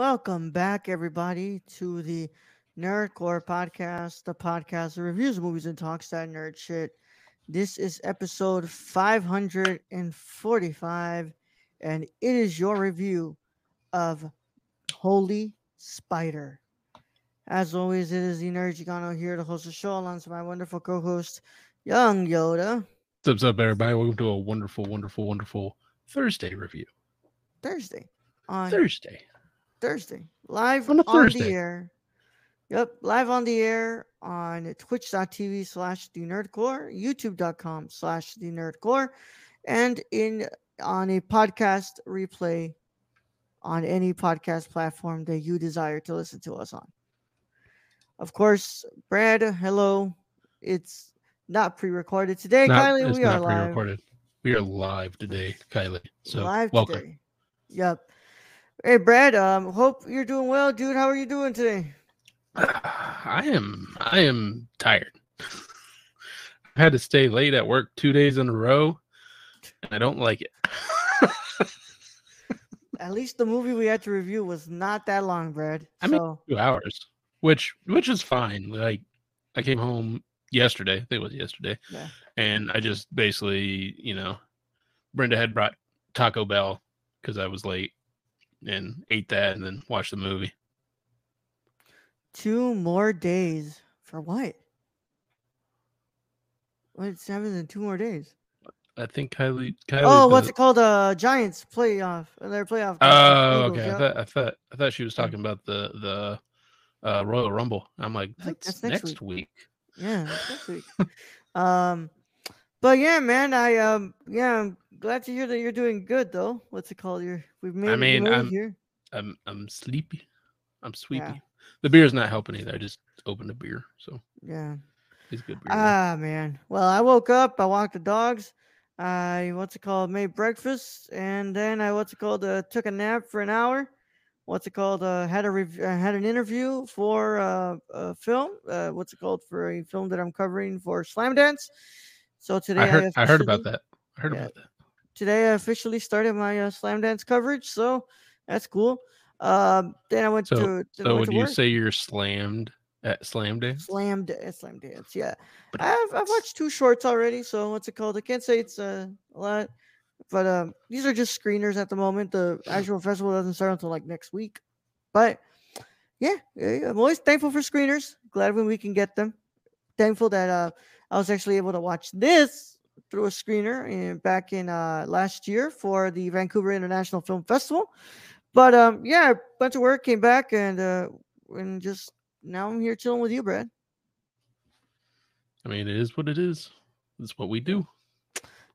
Welcome back, everybody, to the Nerd Corps podcast, the podcast that reviews movies and talks that nerd shit. This is episode 545, and it is your review of Holy Spider. As always, it is the Nerd Gigano here to host the show alongside my wonderful co host, Young Yoda. What's up, everybody? Welcome to a wonderful, wonderful, wonderful Thursday review. Thursday. On Thursday. Thursday, live On on, the air. Yep, live on the air on twitch.tv slash the nerdcorps, youtube.com slash the nerdcorps, and in on a podcast replay on any podcast platform that you desire to listen to us on. Of course, Brad, hello. It's not pre-recorded today, Not- Kylie. We are live. We are live today, Kylie. So live welcome. today. Yep. Hey Brad, um, hope you're doing well, dude. How are you doing today? I am I am tired. I've had to stay late at work two days in a row, and I don't like it. At least the movie we had to review was not that long, Brad. I mean- Two hours, which which is fine. Like I came home yesterday. I think it was yesterday, Yeah. and I just basically, you know, Brenda had brought Taco Bell because I was late, and ate that, and then watched the movie. two more days for what? What's happening in two more days? I think Kylie. Kylie oh, what's it- called? Uh, Giants playoff. uh, Their playoff. Oh, Eagles, okay. yeah. I thought I thought I thought she was talking about the the uh, Royal Rumble. I'm like, that's, that's next next, week. Yeah, that's next week. um, but yeah, man, I um, yeah, I'm glad to hear that you're doing good though. What's it called? You're we've made. it- we mean, I'm- here. I'm I'm sleepy. I'm sleepy. Yeah. The beer's not helping either. I just opened a beer, so Yeah. it's good beer. Ah man. Well, I woke up, I walked the dogs, I what's it called, made breakfast, and then I what's it called, uh, took a nap for an hour. What's it called? Uh, had a rev- uh, had an interview for uh, a film. Uh, what's it called for a film that I'm covering for Slamdance. So today I heard I heard about that. I heard yeah. about that. Today I officially started my uh, Slamdance coverage, so that's cool. Um, then I went So- to then So would you say you're slammed at Slamdance? Slam, da- slam dance, yeah. But I've I've watched two shorts already, so what's it called? I can't say it's uh, a lot, but um, these are just screeners at the moment. The actual festival doesn't start until like next week, but yeah, yeah, I'm always thankful for screeners. Glad when we can get them. Thankful that uh, I was actually able to watch this through a screener in, back in uh, last year for the Vancouver International Film Festival. But um, yeah, a bunch of work came back and uh, and just now I'm here chilling with you, Brad. I mean, it is what it is. It's what we do.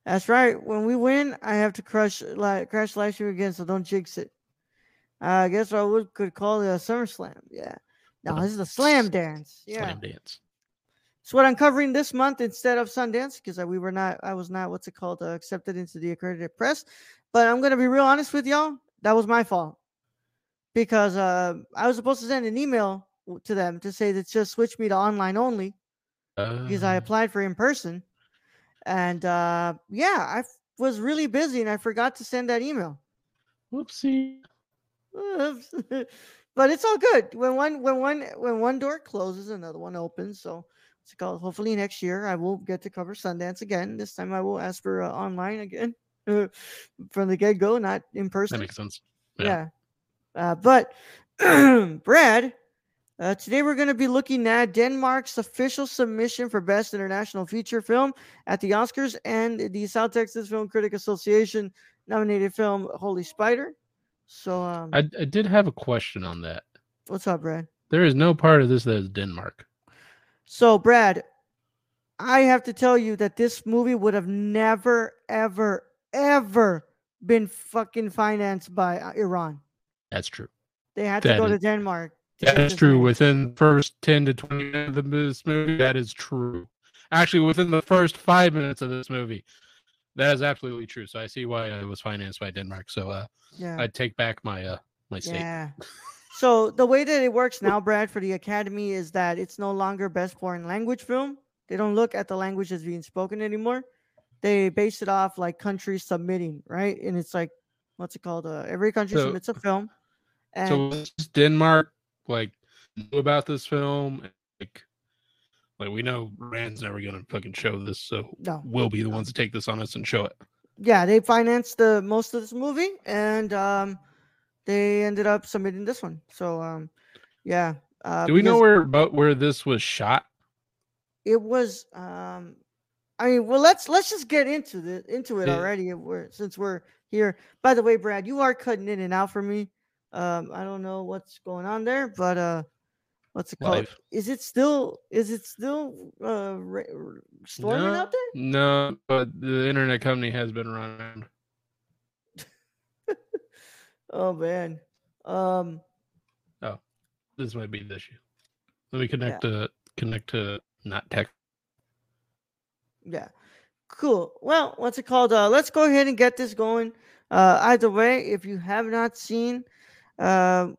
That's right. When we win, I have to crush like crash live stream again, so don't jinx it. Uh, I guess I would could call it a SummerSlam. Yeah. No, this is a slam dance. Yeah. Slamdance. It's what I'm covering this month instead of Sundance because we were not, I was not, what's it called, uh, accepted into the accredited press. But I'm gonna be real honest with y'all. That was my fault because uh, I was supposed to send an email to them to say that just switch me to online only because I Uh, applied for in person. And uh, yeah, I f- was really busy and I forgot to send that email. whoopsie. Oops. but it's all good. When one when one when one door closes, another one opens. So it's called. Hopefully next year I will get to cover Sundance again. This time I will ask for uh, online again from the get go, not in person. That makes sense. Yeah. yeah. Uh, but Brad, uh, today we're going to be looking at Denmark's official submission for Best International Feature Film at the Oscars and the South Texas Film Critic Association nominated film Holy Spider. So, um, I, I did have a question on that. what's up, Brad? There is no part of this that is Denmark. So, Brad, I have to tell you that this movie would have never, ever, ever been fucking financed by uh, Iran. That's true. They had to That go to Denmark. to That is true. Within the first ten to twenty minutes of this movie, that is true. Actually, within the first five minutes of this movie, that is absolutely true. So I see why it was financed by Denmark. So uh, Yeah. I take back my uh my statement. Yeah. So the way that it works now, Brad, for the Academy is that it's no longer best foreign language film. They don't look at the language that's being spoken anymore. They base it off like countries submitting, right? And it's like, what's it called? Uh, every country So- submits a film. And So Denmark like knew about this film? Like, like we know Rand's never gonna fucking show this, so no, we'll be the ones to take this on us and show it. yeah, they financed the most of this movie, and um, they ended up submitting this one. So um, yeah. Uh, Do we know where about where this was shot? it was um i mean well let's let's just get into the into it Yeah. already if we're, since we're here by the way brad you are cutting in and out for me um i don't know what's going on there but uh what's it called Live. is it still is it still uh storming no, out there No, but the internet company has been running. Oh man um Oh, This might be the issue. Let me connect to connect to not tech. Yeah. Cool. Well, what's it called? Uh, let's go ahead and get this going. Uh, either way, if you have not seen uh,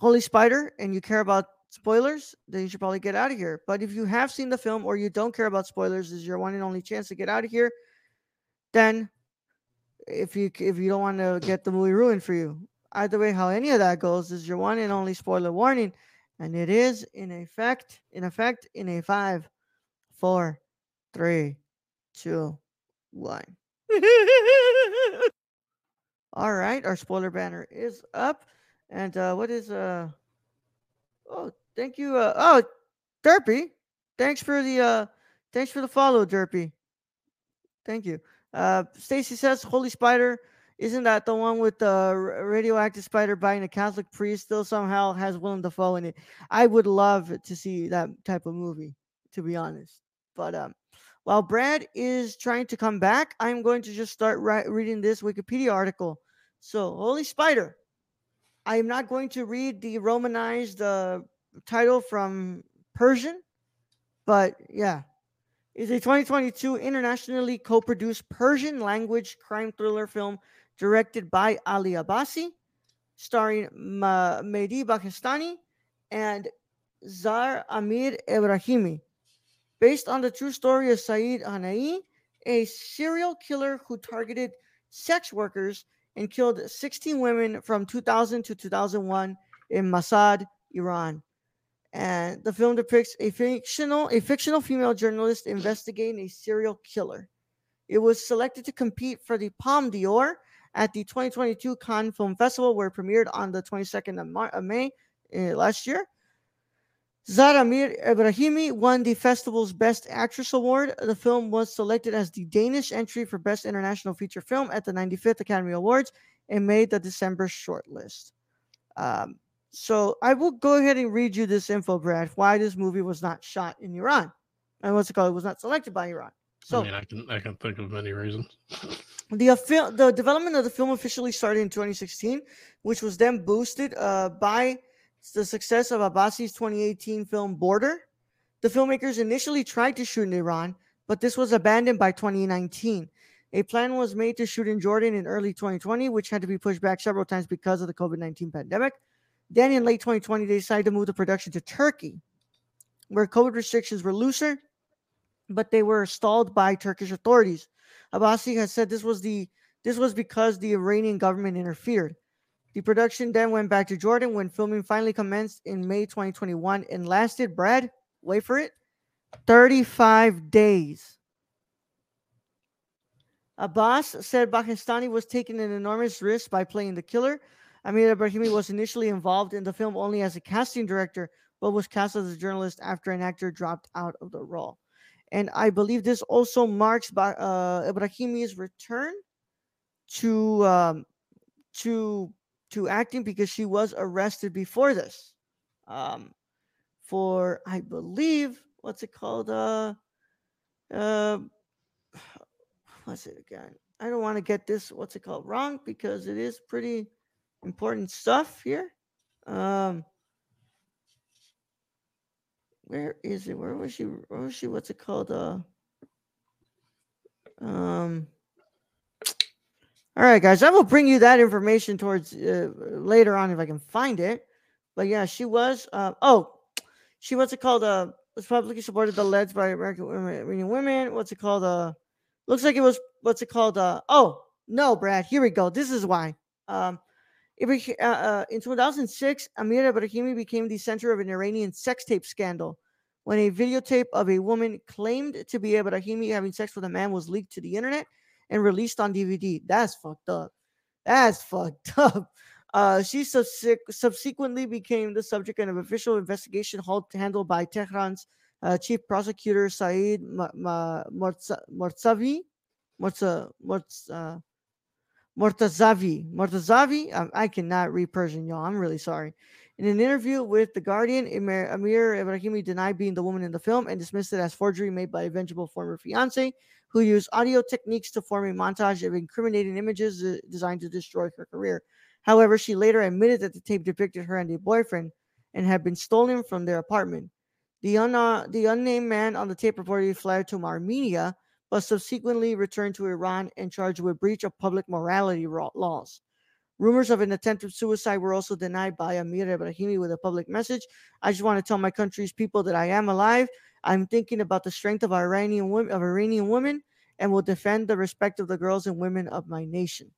Holy Spider and you care about spoilers, then you should probably get out of here. But if you have seen the film or you don't care about spoilers, this is your one and only chance to get out of here. Then, if you if you don't want to get the movie ruined for you, either way, how any of that goes, is your one and only spoiler warning, and it is in effect in effect in a five, four, three, two, one. All right, our spoiler banner is up, and uh, what is uh? Oh, thank you. Uh, oh, Derpy, thanks for the uh, thanks for the follow, Derpy. Thank you. Uh, Stacy says, "Holy Spider." Isn't that the one with the radioactive spider biting a Catholic priest? Still somehow has Willem Dafoe in it. I would love to see that type of movie, to be honest. But um, while Brad is trying to come back, I'm going to just start ri- reading this Wikipedia article. So, Holy Spider. I am not going to read the Romanized uh, title from Persian, but yeah. Is a 2022 internationally co produced Persian language crime thriller film directed by Ali Abbasi, starring Ma- Mehdi Bajestani and Zar Amir Ebrahimi based on the true story of Saeed Hanaei, a serial killer who targeted sex workers and killed 16 women from 2000 to 2001 in Mashhad, Iran. And the film depicts a fictional a fictional female journalist investigating a serial killer. It was selected to compete for the Palme d'Or at the 2022 Cannes Film Festival, where it premiered on the 22nd of, Mar- of May uh, last year. Zaramir Ebrahimi won the festival's Best Actress Award. The film was selected as the Danish entry for Best International Feature Film at the 95th Academy Awards and made the December shortlist. Um, so I will go ahead and read you this info, Brad, why this movie was not shot in Iran. And what's it called? It was not selected by Iran. So I mean, I can I can think of many reasons. the the development of the film officially started in 2016, which was then boosted uh, by the success of Abbasi's 2018 film Border. The filmmakers initially tried to shoot in Iran, but this was abandoned by 2019. A plan was made to shoot in Jordan in early 2020, which had to be pushed back several times because of the COVID 19 pandemic. Then in late 2020, they decided to move the production to Turkey, where COVID restrictions were looser, but they were stalled by Turkish authorities. Abbasi has said this was the this was because the Iranian government interfered. The production then went back to Jordan when filming finally commenced in May 2021 and lasted, Brad, wait for it, 35 days. Abbasi said Bajestani was taking an enormous risk by playing the killer. Amir Ebrahimi was initially involved in the film only as a casting director, but was cast as a journalist after an actor dropped out of the role. And I believe this also marks uh, Ebrahimi's return to um, to to acting because she was arrested before this um, for I believe what's it called uh Uh, what's it again? I don't want to get this what's it called wrong because it is pretty important stuff here. Um, where is it? Where was she? Where was she? What's it called? Uh, um. All right, guys, I will bring you that information towards uh, later on if I can find it. But yeah, she was. Uh, oh, she what's it called? Uh, was publicly supported the Leds by American women. Women. What's it called? Uh, looks like it was. What's it called? Uh, oh no, Brad. Here we go. This is why. Um, uh, uh, in 2006, Amir Ebrahimi became the center of an Iranian sex tape scandal when a videotape of a woman claimed to be Ebrahimi having sex with a man was leaked to the internet and released on DVD. That's fucked up. That's fucked up. Uh, she subse- subsequently became the subject of an official investigation handled by Tehran's uh, chief prosecutor Saeed. Mortza, Mortza, Mortazavi. Mortazavi? I, I cannot read Persian, y'all. I'm really sorry. In an interview with The Guardian, Amir, Amir Ebrahimi denied being the woman in the film and dismissed it as forgery made by a vengeful former fiance who used audio techniques to form a montage of incriminating images designed to destroy her career. However, she later admitted that the tape depicted her and a boyfriend and had been stolen from their apartment. The, un- uh, the unnamed man on the tape reportedly fled to Armenia but subsequently returned to Iran and charged with breach of public morality laws. Rumors of an attempted suicide were also denied by Amir Ebrahimi with a public message. I just want to tell my country's people that I am alive. I'm thinking about the strength of Iranian women, of Iranian women, and will defend the respect of the girls and women of my nation.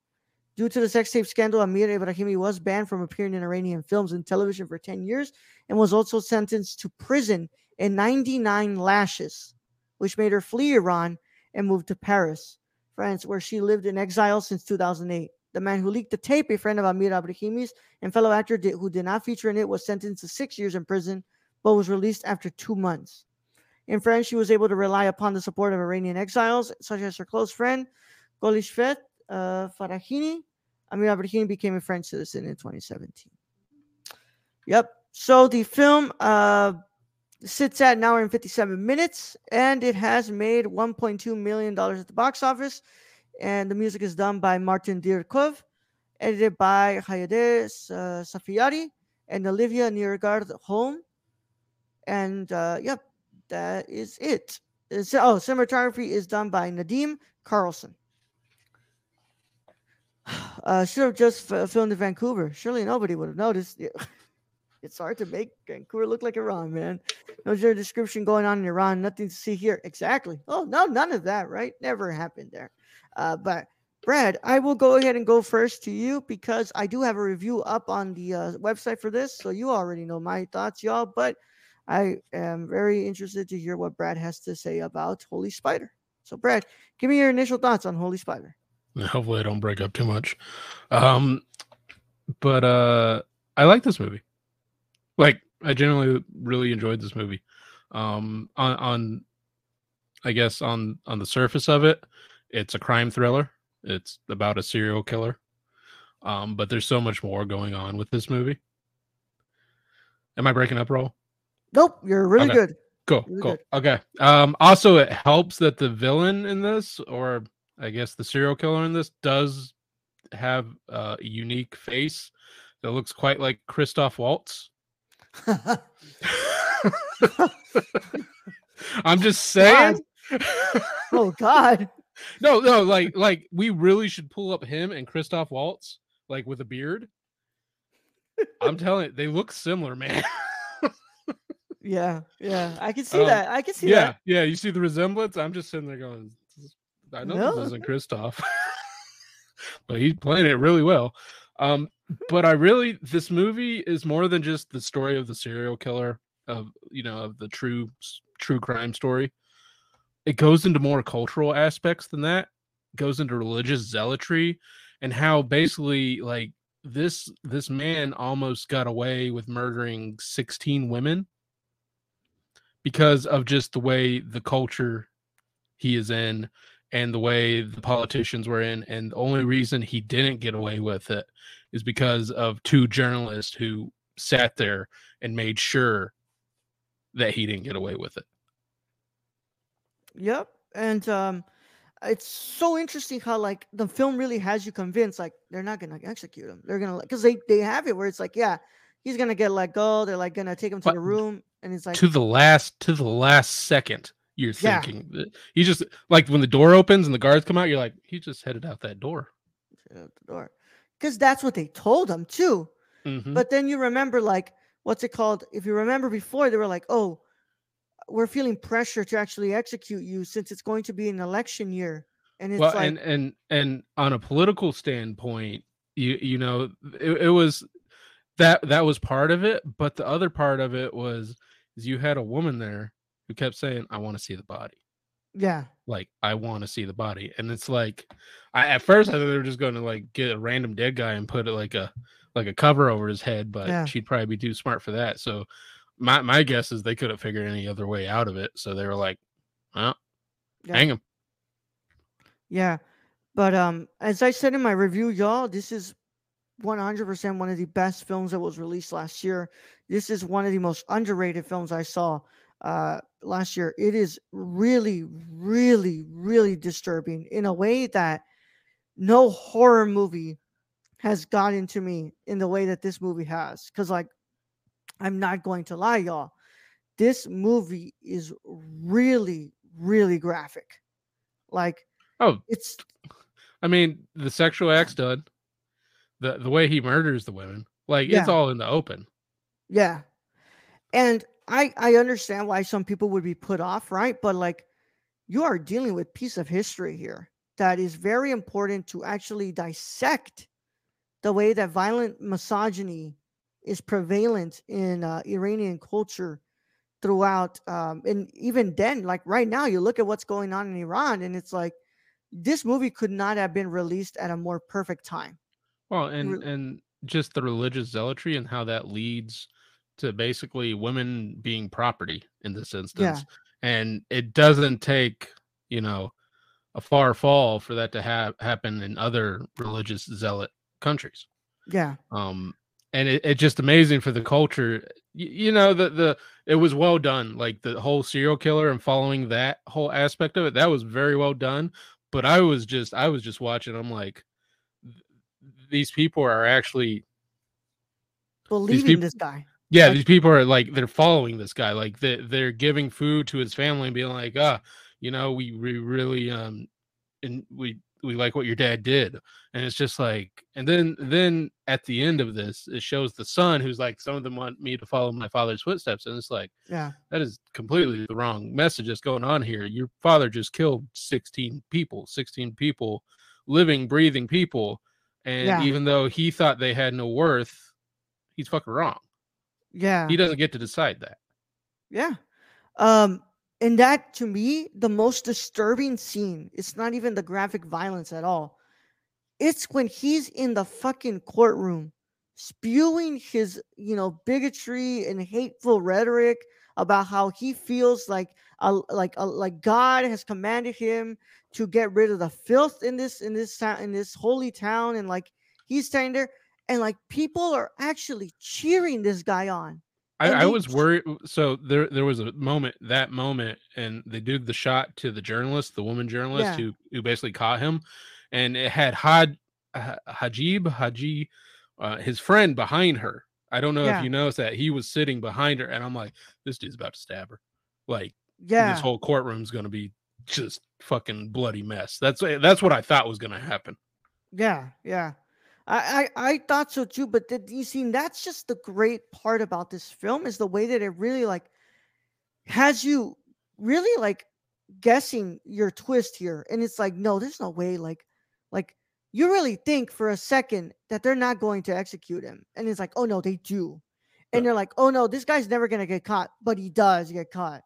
Due to the sex tape scandal, Amir Ebrahimi was banned from appearing in Iranian films and television for 10 years and was also sentenced to prison and 99 lashes, which made her flee Iran and moved to Paris, France, where she lived in exile since 2008. The man who leaked the tape, a friend of Amir Ebrahimi's and fellow actor did, who did not feature in it, was sentenced to six years in prison, but was released after two months. In France, she was able to rely upon the support of Iranian exiles, such as her close friend, Golshifteh uh, Farahani. Amir Ebrahimi became a French citizen in 2017. Yep. So the film uh, sits at an hour and 57 minutes and it has made 1.2 million dollars at the box office and the music is done by martin dirkov edited by Hayedeh uh, Safiyari and olivia Neergaard Holm. And uh, yep, that is it. It's, oh, cinematography is done by Nadim Carlsen. Uh, should have just f- filmed in Vancouver. Surely nobody would have noticed. It's hard to make Vancouver look like Iran, man. No description going on in Iran. Nothing to see here. Exactly. Oh, no, none of that, right? Never happened there. Uh, but Brad, I will go ahead and go first to you because I do have a review up on the uh, website for this. So you already know my thoughts, y'all. But I am very interested to hear what Brad has to say about Holy Spider. So, Brad, give me your initial thoughts on Holy Spider. Hopefully, I don't break up too much. Um, but uh, I like this movie. Like I generally really enjoyed this movie. Um, on, on I guess on on the surface of it, it's a crime thriller. It's about a serial killer. Um, but there's so much more going on with this movie. Am I breaking up, Raul? Nope, you're really okay. good. Cool, really cool. Good. Okay. Um, also, it helps that the villain in this, or I guess the serial killer in this, does have a unique face that looks quite like Christoph Waltz. I'm just saying. God. oh God. No, no, like like we really should pull up him and Christoph Waltz, like with a beard. I'm telling you, they look similar, man. yeah, yeah. I can see Um, that. I can see yeah, that. yeah. You see the resemblance? I'm just sitting there going, I know No. this isn't Christoph, but he's playing it really well. Um, but I really, this movie is more than just the story of the serial killer of you know of the true true crime story. It goes into more cultural aspects than that. It goes into religious zealotry and how basically like this this man almost got away with murdering 16 women because of just the way the culture he is in and the way the politicians were in and the only reason he didn't get away with it is because of two journalists who sat there and made sure that he didn't get away with it Yep. and um, it's so interesting how like the film really has you convinced like they're not gonna execute him. They're gonna because they they have it where it's like yeah he's gonna get let go. They're like gonna take him to But the room, and it's like to the last to the last second you're Yeah. thinking that he just like when the door opens and the guards come out you're like he just headed out that door out the door because that's what they told him too. Mhm. But then you remember, like, what's it called? If you remember before, they were like, oh, we're feeling pressure to actually execute you since it's going to be an election year. And it's well like, and and and on a political standpoint you you know it, it was that that was part of it but the other part of it was is you had a woman there who kept saying i want to see the body yeah, like i want to see the body and it's like i at first i thought they were just going to like get a random dead guy and put it like a like a cover over his head but Yeah. she'd probably be too smart for that so my my guess is they couldn't figure any other way out of it so they were like well Yeah. hang him yeah. But um, as I said in my review, y'all, this is 100% one of the best films that was released last year. This is one of the most underrated films I saw uh last year. It is really, really, really disturbing in a way that no horror movie has gotten to me in the way that this movie has. Because, like, I'm not going to lie, y'all. This movie is really, really graphic. Like, oh it's I mean, the sexual act's done. The the way he murders the women, like it's all in the open. Yeah. And I I understand why some people would be put off, right? But like you are dealing with piece of history here that is very important to actually dissect the way that violent misogyny is prevalent in uh, Iranian culture throughout um and even then like right now you look at what's going on in Iran and it's like this movie could not have been released at a more perfect time. Well, and and just the religious zealotry and how that leads to basically women being property in this instance. And it doesn't take, you know, a far fall for that to have happen in other religious zealot countries. Yeah. um and it, it's just amazing for the culture y- you know the the it was well done like the whole serial killer and following that whole aspect of it that was very well done but i was just i was just watching i'm like these people are actually Believing peop- this guy. Yeah these people are like they're following this guy like they, they're giving food to his family and being like ah you know we, we really um and we we like what your dad did and it's just like and then then at the end of this it shows the son who's like some of them want me to follow my father's footsteps and it's like Yeah. that is completely the wrong message that's going on here your father just killed 16 people 16 people living breathing people and Yeah. even though he thought they had no worth he's fucking wrong Yeah. he doesn't get to decide that Yeah. Um, and that to me, the most disturbing scene, it's not even the graphic violence at all. It's when he's in the fucking courtroom spewing his, you know, bigotry and hateful rhetoric about how he feels like a, like a, like God has commanded him to get rid of the filth in this in this town in this holy town and like he's standing there and like people are actually cheering this guy on. I, I was worried. So there, there was a moment, that moment, and they did the shot to the journalist, the woman journalist Yeah. who who basically caught him, and it had Had Ha- Hajib Haji, uh, his friend behind her. I don't know Yeah. if you noticed that he was sitting behind her, and I'm like, this dude's about to stab her. Like Yeah. this whole courtroom's gonna be just fucking bloody mess. That's that's what I thought was gonna happen. Yeah, yeah. I, I I thought so too, but the, you see, that's just the great part about this film is the way that it really like has you really like guessing your twist here, and it's like, no, there's no way, like, like you really think for a second that they're not going to execute him, and it's like, oh no, they do, and you're like, oh no, this guy's never gonna get caught, but he does get caught,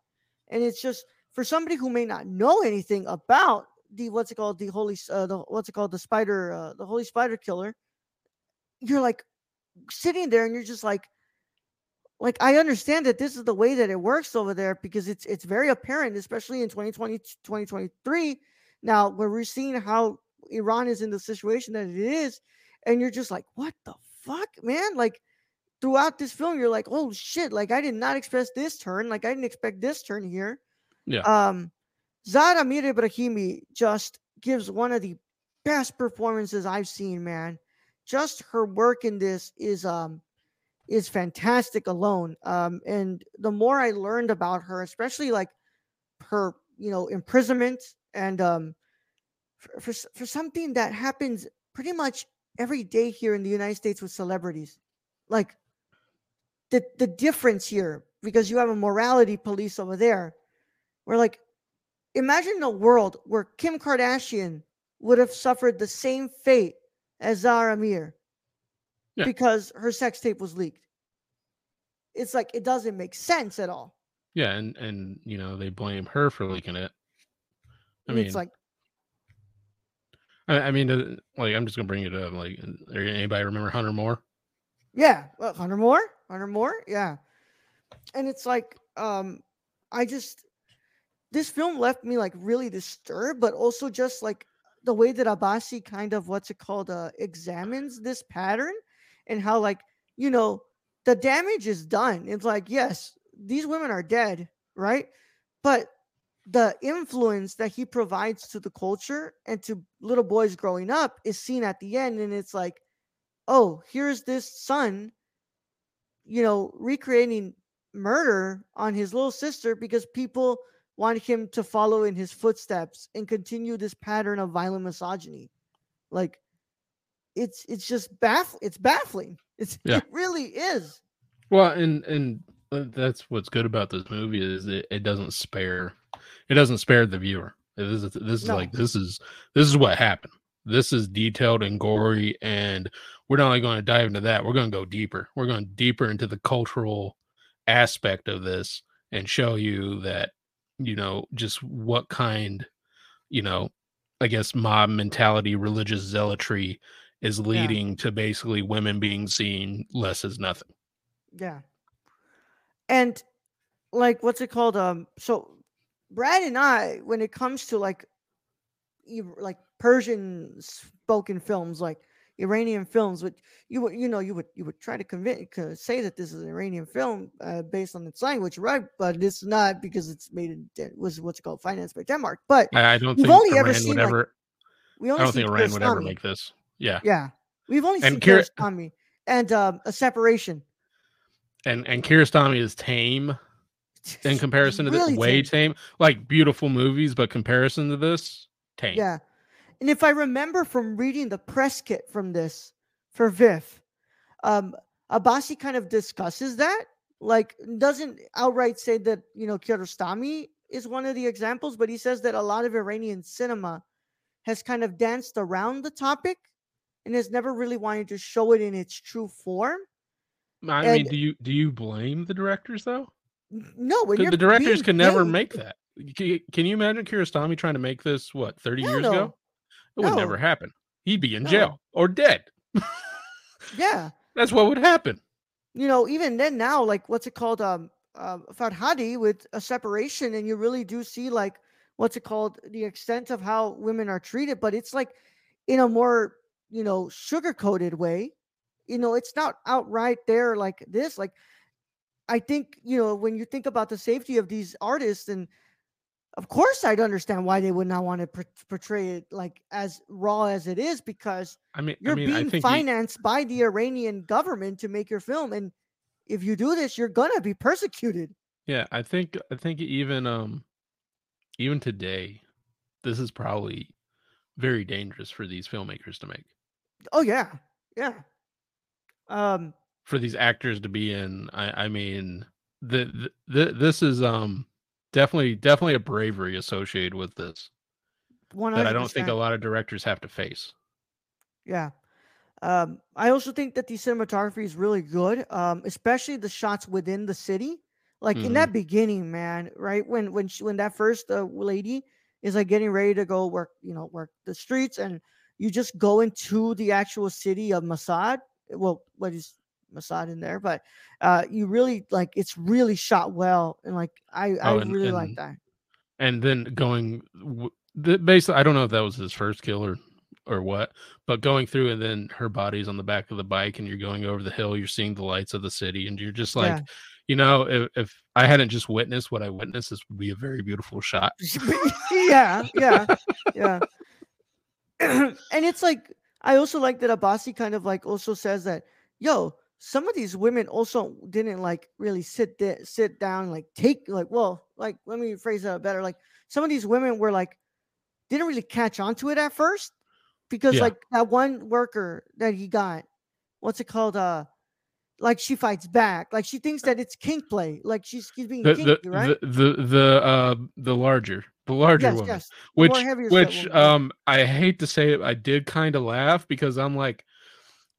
and it's just for somebody who may not know anything about the what's it called the holy uh, the what's it called the spider uh, the holy spider killer you're like sitting there and you're just like like i understand that this is the way that it works over there because it's it's very apparent especially in 2020 2023 now where we're seeing how iran is in the situation that it is and you're just like what the fuck man like throughout this film you're like oh shit like i did not expect this turn like i didn't expect this turn here Yeah. um Zara Amir Ebrahimi just gives one of the best performances I've seen, man. Just her work in this is um is fantastic alone. Um and the more I learned about her, especially like her, you know, imprisonment and um for, for, for something that happens pretty much every day here in the United States with celebrities. Like the the difference here because you have a morality police over there where like imagine a world where Kim Kardashian would have suffered the same fate as Zara Amir Yeah. because her sex tape was leaked. It's like it doesn't make sense at all. Yeah, and and you know they blame her for leaking it. I And mean, it's like I, I mean, uh, like I'm just gonna bring it up. Like, uh, anybody remember Hunter Moore? Yeah, well, Hunter Moore, Hunter Moore, yeah. And it's like, um, I just this film left me like really disturbed, but also just like the way that Abbasi kind of what's it called, uh, examines this pattern and how like you know the damage is done. It's like yes, these women are dead, right? But the influence that he provides to the culture and to little boys growing up is seen at the end, and it's like oh, here's this son, you know, recreating murder on his little sister because people want him to follow in his footsteps and continue this pattern of violent misogyny. Like it's it's just baff it's baffling. It's Yeah. it really is. Well, and and uh, that's what's good about this movie is it, it doesn't spare it doesn't spare the viewer. This is this is No. like this is this is what happened. This is detailed and gory, and we're not only going to dive into that. We're going to go deeper. We're going deeper into the cultural aspect of this and show you that you know just what kind you know I guess mob mentality, religious zealotry is leading to basically women being seen less as nothing. Yeah. And like what's it called? Um so Brad and I, when it comes to like like Persian spoken films, like Iranian films, which you would you know you would you would try to convince say that this is an Iranian film uh, based on its language, right? But it's not because it's made in Den- was what's it called financed by Denmark. But I, I don't think only ever Iran seen, would like, ever. we I don't think Iran would ever make this. Yeah, Yeah, we've only And seen Kiarostami and um, a separation. and and Kiarostami is tame in comparison to Really this. Way tame. tame. like beautiful movies, but comparison to this, tame. Yeah. And if I remember from reading the press kit from this for VIFF, um, Abbasi kind of discusses that. Like, doesn't outright say that, you know, Kiarostami is one of the examples, but he says that a lot of Iranian cinema has kind of danced around the topic and has never really wanted to show it in its true form. I And- mean, do you do you blame the directors though? No, when 'Cause you're the directors can never paid- make that. Can, you imagine Kiarostami trying to make this what thirty Hell years no. ago? It would never happen. He'd be in No. jail or dead. Yeah. That's what would happen. you know, even then now, like what's it called? Um, uh, Farhadi with a separation, and you really do see like what's it called? The extent of how women are treated, but it's like in a more you know sugar coated way. You know, it's not outright there like this. Like, I think you know when you think about the safety of these artists, and of course I'd understand why they would not want to por- portray it like as raw as it is because I mean, you're I mean, being think he- financed by the Iranian government to make your film, and if you do this, you're gonna be persecuted. Yeah, I think I think even um even today, this is probably very dangerous for these filmmakers to make. Oh yeah, yeah. Um, For these actors to be in, I, I mean, the, the, the this is um definitely definitely a bravery associated with this one that I don't think a lot of directors have to face. Yeah. Um, I also think that the cinematography is really good, um, especially the shots within the city. Like in Mhm. that beginning, man, right when when she, when that first uh, lady is like getting ready to go work, you know, work the streets, and you just go into the actual city of Mossad. Well, what is Mossad in there? But uh, you really like it's really shot well, and like I I Oh, and- really like that. And then going the basically, I don't know if that was his first kill or or what, but going through and then her body's on the back of the bike, and you're going over the hill, you're seeing the lights of the city, and you're just like, Yeah. you know, if, if I hadn't just witnessed what I witnessed, this would be a very beautiful shot. yeah, yeah, yeah. and it's like I also like that Abbasi kind of like also says that, yo, some of these women also didn't like really sit there, sit down, like take like, well, like let me phrase that better. Like some of these women were like didn't really catch on to it at first because Yeah. like that one worker that he got, what's it called? Uh like she fights back. Like she thinks that it's kink play. Like she's she's being The kinky, the, right? the the the uh the larger the larger yes, woman. yes. the which which woman, um I hate to say it, I did kind of laugh because I'm like,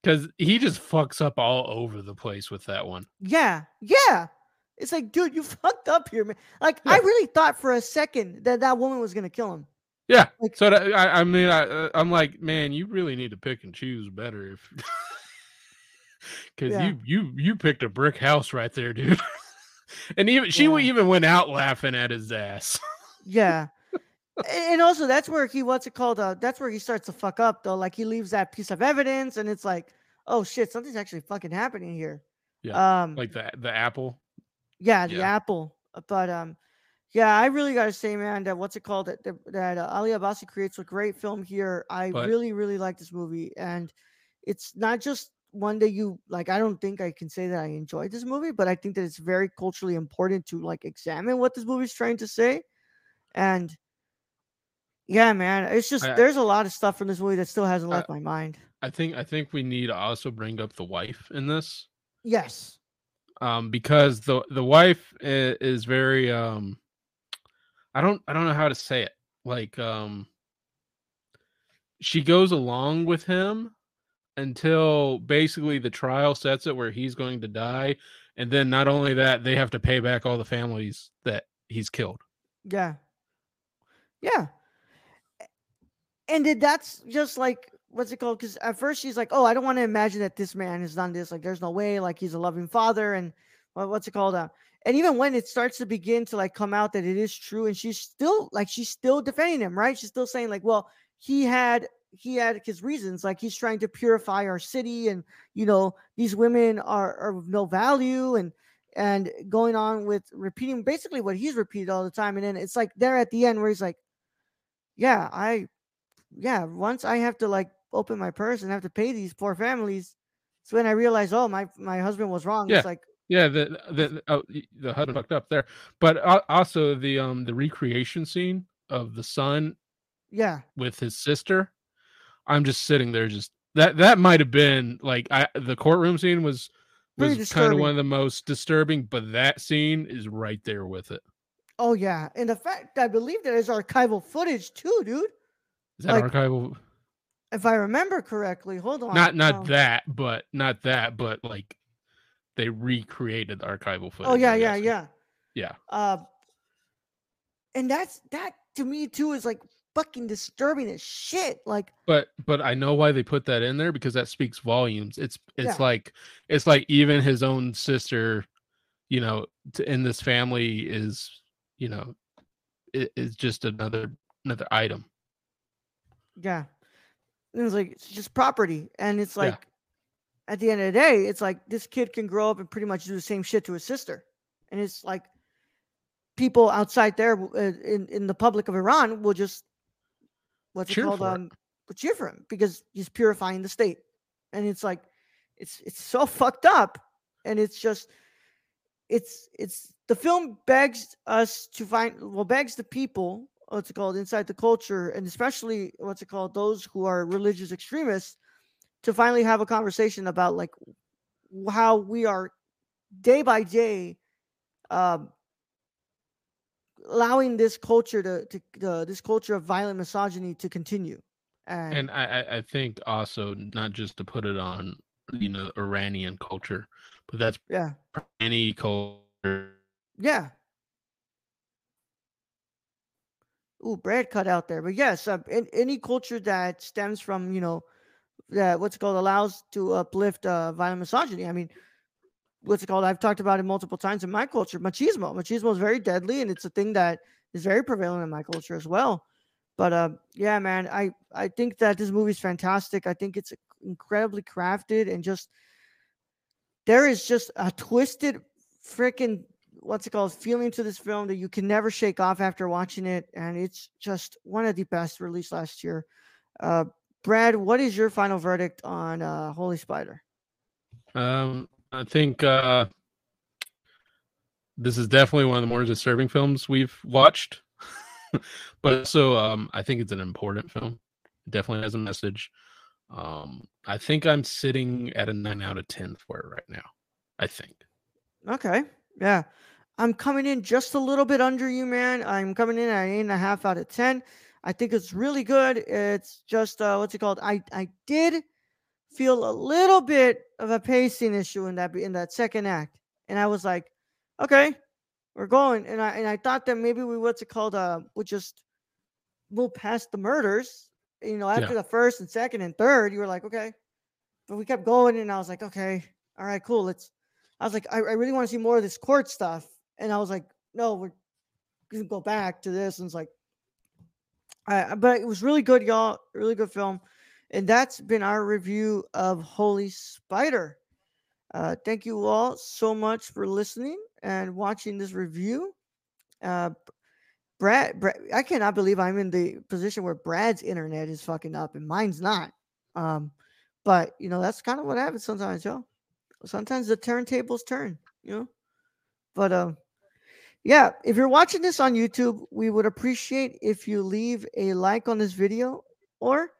because he just fucks up all over the place with that one. Yeah, yeah. It's like, dude, you fucked up here, man. Like, I really thought for a second that that woman was gonna kill him. Yeah. Like- so that, I I mean I uh, I'm like, man, you really need to pick and choose better if. Because Yeah. you you you picked a brick house right there, dude. and even she Yeah. even went out laughing at his ass. Yeah. And also, that's where he what's it called? Uh, that's where he starts to fuck up, though. Like, he leaves that piece of evidence, and it's like, oh shit, something's actually fucking happening here. Yeah, um, like the the apple. yeah, the yeah. apple. Uh, But um, yeah, I really gotta say, man, that what's it called? That that, uh, Ali Abbasi creates a great film here. I But- really, really like this movie, and it's not just one that you like. I don't think I can say that I enjoyed this movie, but I think that it's very culturally important to like examine what this movie's trying to say, and. Yeah, man. It's just I- there's a lot of stuff from this movie that still hasn't I- left my mind. I think I think we need to also bring up the wife in this. Yes. um because the the wife is, is very um i don't i don't know how to say it like um she goes along with him until basically the trial sets it where he's going to die and then not only that they have to pay back all the families that he's killed Yeah. Yeah. And that's just like what's it called? Because at first she's like, "Oh, I don't want to imagine that this man has done this. Like, there's no way. Like, he's a loving father." And what, what's it called? Uh, and even when it starts to begin to like come out that it is true, and she's still like she's still defending him, right? She's still saying like, "Well, he had he had his reasons. Like, he's trying to purify our city, and you know, these women are, are of no value, and." And going on with repeating basically what he's repeated all the time, and then it's like there at the end where he's like, yeah, I, yeah, once I have to like open my purse and have to pay these poor families, it's when I realize, oh, my my husband was wrong. Yeah. It's like, yeah the the the- oh, the husband fucked up there but also the um the recreation scene of the son yeah, with his sister i'm just sitting there just that that might have been like i the courtroom scene was was kind of one of the most disturbing but that scene is right there with it oh yeah, and the fact I believe there is archival footage too, dude. Is that Like, archival If I remember correctly, hold on. not not um, that but not that but like they recreated the archival footage Oh yeah, yeah, yeah. yeah Uh, and that's that to me too is like fucking disturbing as shit. Like, but but i know why they put that in there because that speaks volumes it's it's Yeah. like it's like even his own sister you know t- in this family is you know is just another another item Yeah. And it was like it's just property. And it's Yeah. like at the end of the day, it's like this kid can grow up and pretty much do the same shit to his sister. And it's like people outside there uh, in, in the public of Iran will just what's Cheer it called? it. Um will cheer for him because he's purifying the state. And it's like it's it's so fucked up. And it's just it's it's the film begs us to find well begs the people what's it called inside the culture and especially what's it called those who are religious extremists to finally have a conversation about like how we are day by day um allowing this culture to, to uh, this culture of violent misogyny to continue and, and I, I i think also not just to put it on you know iranian culture but that's yeah any culture Yeah. Ooh, Brad cut out there, but yes, uh, in, any culture that stems from you know that what's called allows to uplift uh, violent misogyny. I mean, what's it called? I've talked about it multiple times in my culture. Machismo, machismo is very deadly, and it's a thing that is very prevalent in my culture as well. But uh, yeah, man, I I think that this movie is fantastic. I think it's incredibly crafted and just there is just a twisted freaking what's it called feeling to this film that you can never shake off after watching it, and it's just one of the best released last year. Uh, Brad, what is your final verdict on uh, Holy Spider? Um, I think uh, this is definitely one of the more disturbing films we've watched, but also um, I think it's an important film. It definitely has a message. Um, I think I'm sitting at a nine out of ten for it right now. I think. Okay. Yeah. I'm coming in just a little bit under you, man. I'm coming in at eight and a half out of ten. I think it's really good. It's just uh, what's it called? I I did feel a little bit of a pacing issue in that in that second act, and I was like, okay, we're going. And I and I thought that maybe we what's it called? Uh, would just move past the murders. You know, after Yeah. the first and second and third, you were like, okay, but we kept going, and I was like, okay, all right, cool. Let's. I was like, I, I really want to see more of this court stuff, and I was like, no, we're gonna go back to this, and it's like. I, but it was really good, y'all. Really good film. And that's been our review of Holy Spider. Uh, thank you all so much for listening and watching this review. Uh, Brad, Brad, I cannot believe I'm in the position where Brad's internet is fucking up and mine's not. Um, but you know that's kind of what happens sometimes, y'all. Sometimes the turntables turn, you know. But um, yeah, if you're watching this on YouTube, we would appreciate if you leave a like on this video or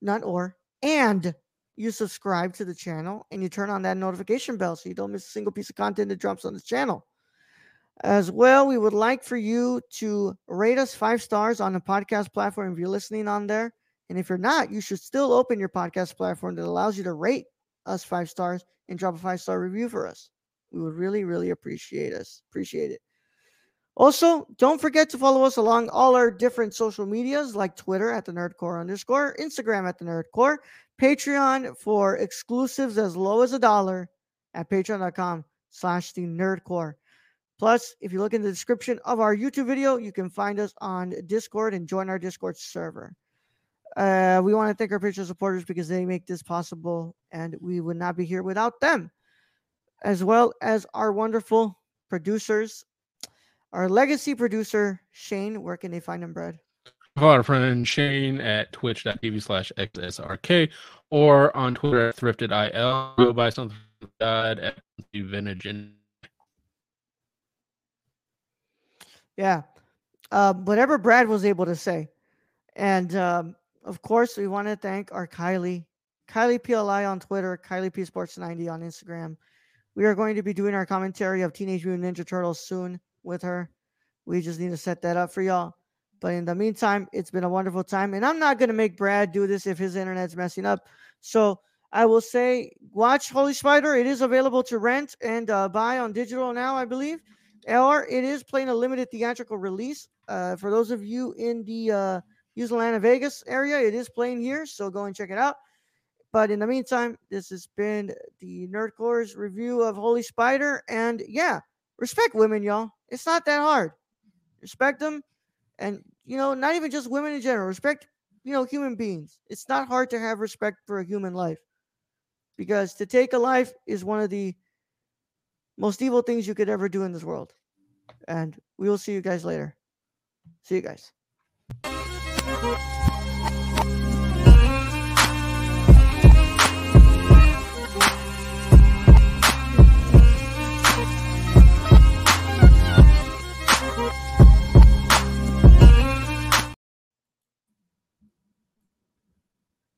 not or and you subscribe to the channel and you turn on that notification bell so you don't miss a single piece of content that drops on this channel. As well, we would like for you to rate us five stars on the podcast platform if you're listening on there. And if you're not, you should still open your podcast platform that allows you to rate us five stars and drop a five star review for us. We would really, really appreciate us. Appreciate it. Also, don't forget to follow us along all our different social medias like Twitter at the Nerd Corps underscore, Instagram at the Nerd Corps, Patreon for exclusives as low as a dollar at patreon.com slash the Nerd Corps. Plus, if you look in the description of our YouTube video, you can find us on Discord and join our Discord server. Uh, we want to thank our Patreon supporters because they make this possible, and we would not be here without them, as well as our wonderful producers our legacy producer, Shane, where can they find him, Brad? Our friend Shane at twitch.tv slash XSRK or on Twitter at thriftedil. Go buy something God at vintage and Yeah. Um, whatever Brad was able to say. And um, of course, we want to thank our Kylie, Kylie PLI on Twitter, Kylie P Sports 90 on Instagram. We are going to be doing our commentary of Teenage Mutant Ninja Turtles soon with her. We just need to set that up for y'all. But in the meantime, it's been a wonderful time. And I'm not going to make Brad do this if his internet's messing up. So I will say, watch Holy Spider. It is available to rent and uh, buy on digital now, I believe. Or it is playing a limited theatrical release. Uh, for those of you in the uh, Usalana Vegas area, it is playing here. So go and check it out. But in the meantime, this has been the Nerd Corps' review of Holy Spider. And yeah, respect women, y'all. It's not that hard. Respect them. And, you know, not even just women in general. Respect, you know, human beings. It's not hard to have respect for a human life. Because to take a life is one of the most evil things you could ever do in this world. And we will see you guys later. See you guys.